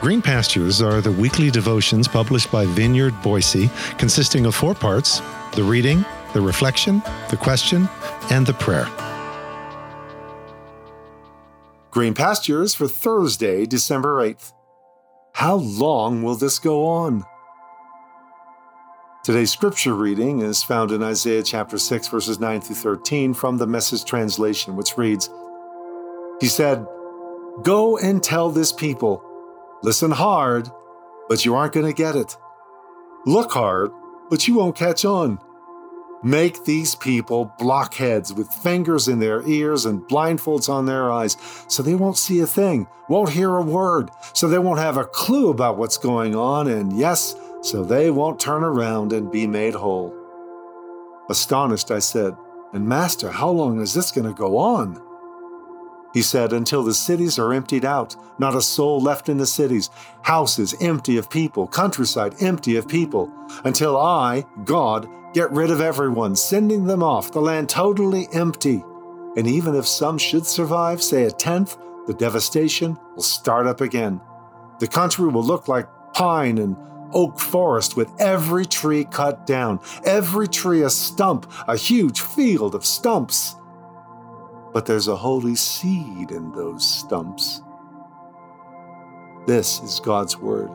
Green Pastures are the weekly devotions published by Vineyard Boise, consisting of four parts the reading, the reflection, the question, and the prayer. Green Pastures for Thursday, December 8th. How long will this go on? Today's scripture reading is found in Isaiah chapter 6, verses 9 through 13 from the Message translation, which reads He said, Go and tell this people, listen hard, but you aren't going to get it. Look hard, but you won't catch on. Make these people blockheads with fingers in their ears and blindfolds on their eyes so they won't see a thing, won't hear a word, so they won't have a clue about what's going on, and yes, so they won't turn around and be made whole. Astonished, I said, And Master, how long is this going to go on? He said, Until the cities are emptied out, not a soul left in the cities, houses empty of people, countryside empty of people, until I, God, get rid of everyone, sending them off, the land totally empty. And even if some should survive, say a tenth, the devastation will start up again. The country will look like pine and oak forest with every tree cut down, every tree a stump, a huge field of stumps. But there's a holy seed in those stumps. This is God's Word.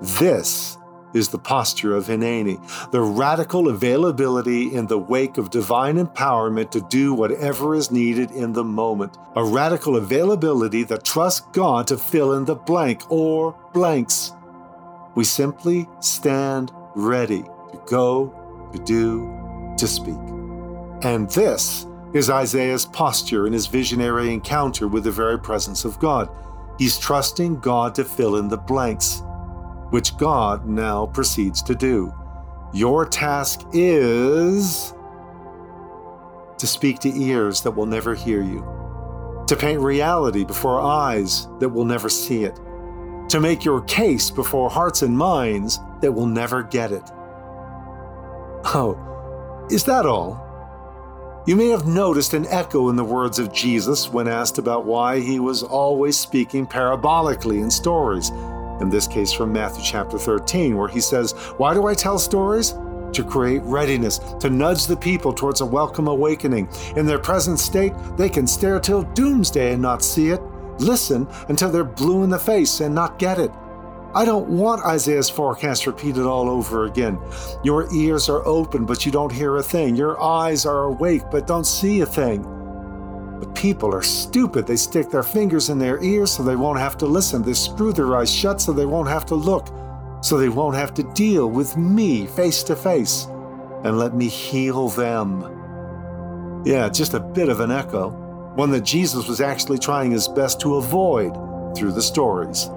This is the posture of Hineni, the radical availability in the wake of divine empowerment to do whatever is needed in the moment. A radical availability that trusts God to fill in the blank or blanks. We simply stand ready to go, to do, to speak. And this is Isaiah's posture in his visionary encounter with the very presence of God. He's trusting God to fill in the blanks which God now proceeds to do. Your task is to speak to ears that will never hear you, to paint reality before eyes that will never see it, to make your case before hearts and minds that will never get it. Oh, is that all? You may have noticed an echo in the words of Jesus when asked about why he was always speaking parabolically in stories in this case from Matthew chapter 13, where he says, Why do I tell stories? To create readiness, to nudge the people towards a welcome awakening. In their present state, they can stare till doomsday and not see it, listen until they're blue in the face and not get it. I don't want Isaiah's forecast repeated all over again. Your ears are open, but you don't hear a thing. Your eyes are awake, but don't see a thing. But people are stupid. They stick their fingers in their ears so they won't have to listen. They screw their eyes shut so they won't have to look, so they won't have to deal with me face to face and let me heal them. Yeah, just a bit of an echo, one that Jesus was actually trying his best to avoid through the stories.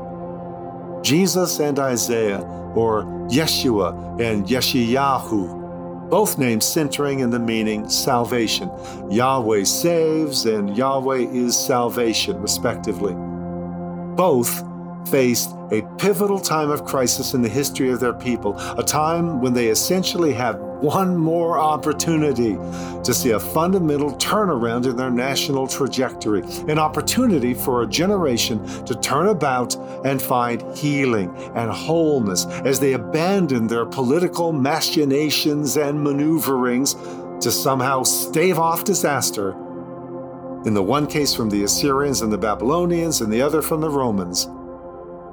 Jesus and Isaiah, or Yeshua and Yeshayahu, both names centering in the meaning salvation. Yahweh saves and Yahweh is salvation, respectively. Both faced a pivotal time of crisis in the history of their people, a time when they essentially had one more opportunity to see a fundamental turnaround in their national trajectory, an opportunity for a generation to turn about and find healing and wholeness as they abandon their political machinations and maneuverings to somehow stave off disaster. In the one case from the Assyrians and the Babylonians, and the other from the Romans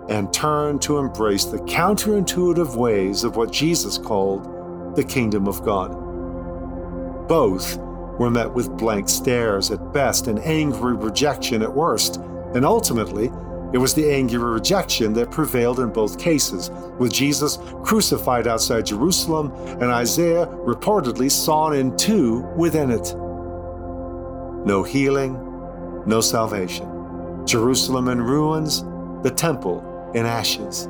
and turn to embrace the counterintuitive ways of what Jesus called the kingdom of God. Both were met with blank stares at best and angry rejection at worst, and ultimately, it was the angry rejection that prevailed in both cases, with Jesus crucified outside Jerusalem and Isaiah reportedly sawn in two within it. No healing, no salvation. Jerusalem in ruins, the temple in ashes.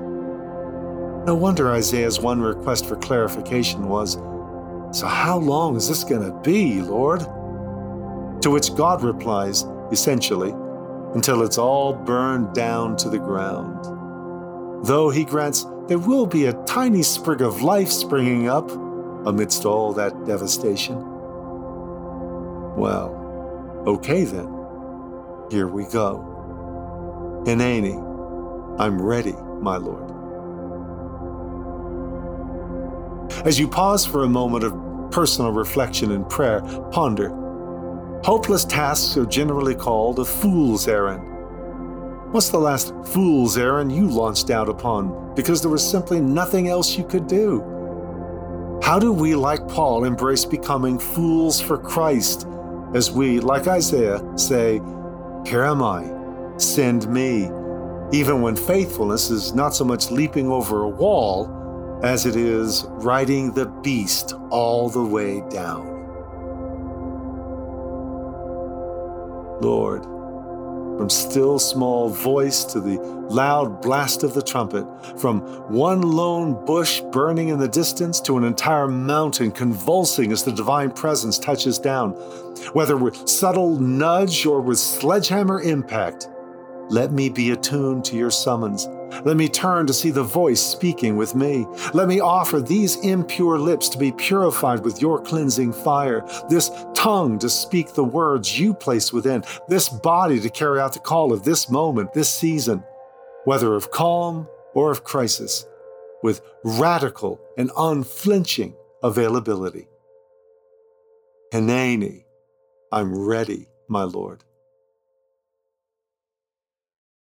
No wonder Isaiah's one request for clarification was, So how long is this going to be, Lord? To which God replies, essentially, until it's all burned down to the ground. Though he grants there will be a tiny sprig of life springing up amidst all that devastation. Well, okay then, here we go. Hineni, I'm ready, my Lord. As you pause for a moment of personal reflection and prayer, ponder. Hopeless tasks are generally called a fool's errand. What's the last fool's errand you launched out upon because there was simply nothing else you could do? How do we, like Paul, embrace becoming fools for Christ as we, like Isaiah, say, Here am I, send me, even when faithfulness is not so much leaping over a wall as it is riding the beast all the way down. Lord, from still small voice to the loud blast of the trumpet, from one lone bush burning in the distance to an entire mountain convulsing as the divine presence touches down, whether with subtle nudge or with sledgehammer impact, let me be attuned to your summons let me turn to see the voice speaking with me. Let me offer these impure lips to be purified with your cleansing fire, this tongue to speak the words you place within, this body to carry out the call of this moment, this season, whether of calm or of crisis, with radical and unflinching availability. Hineni, I'm ready, my Lord.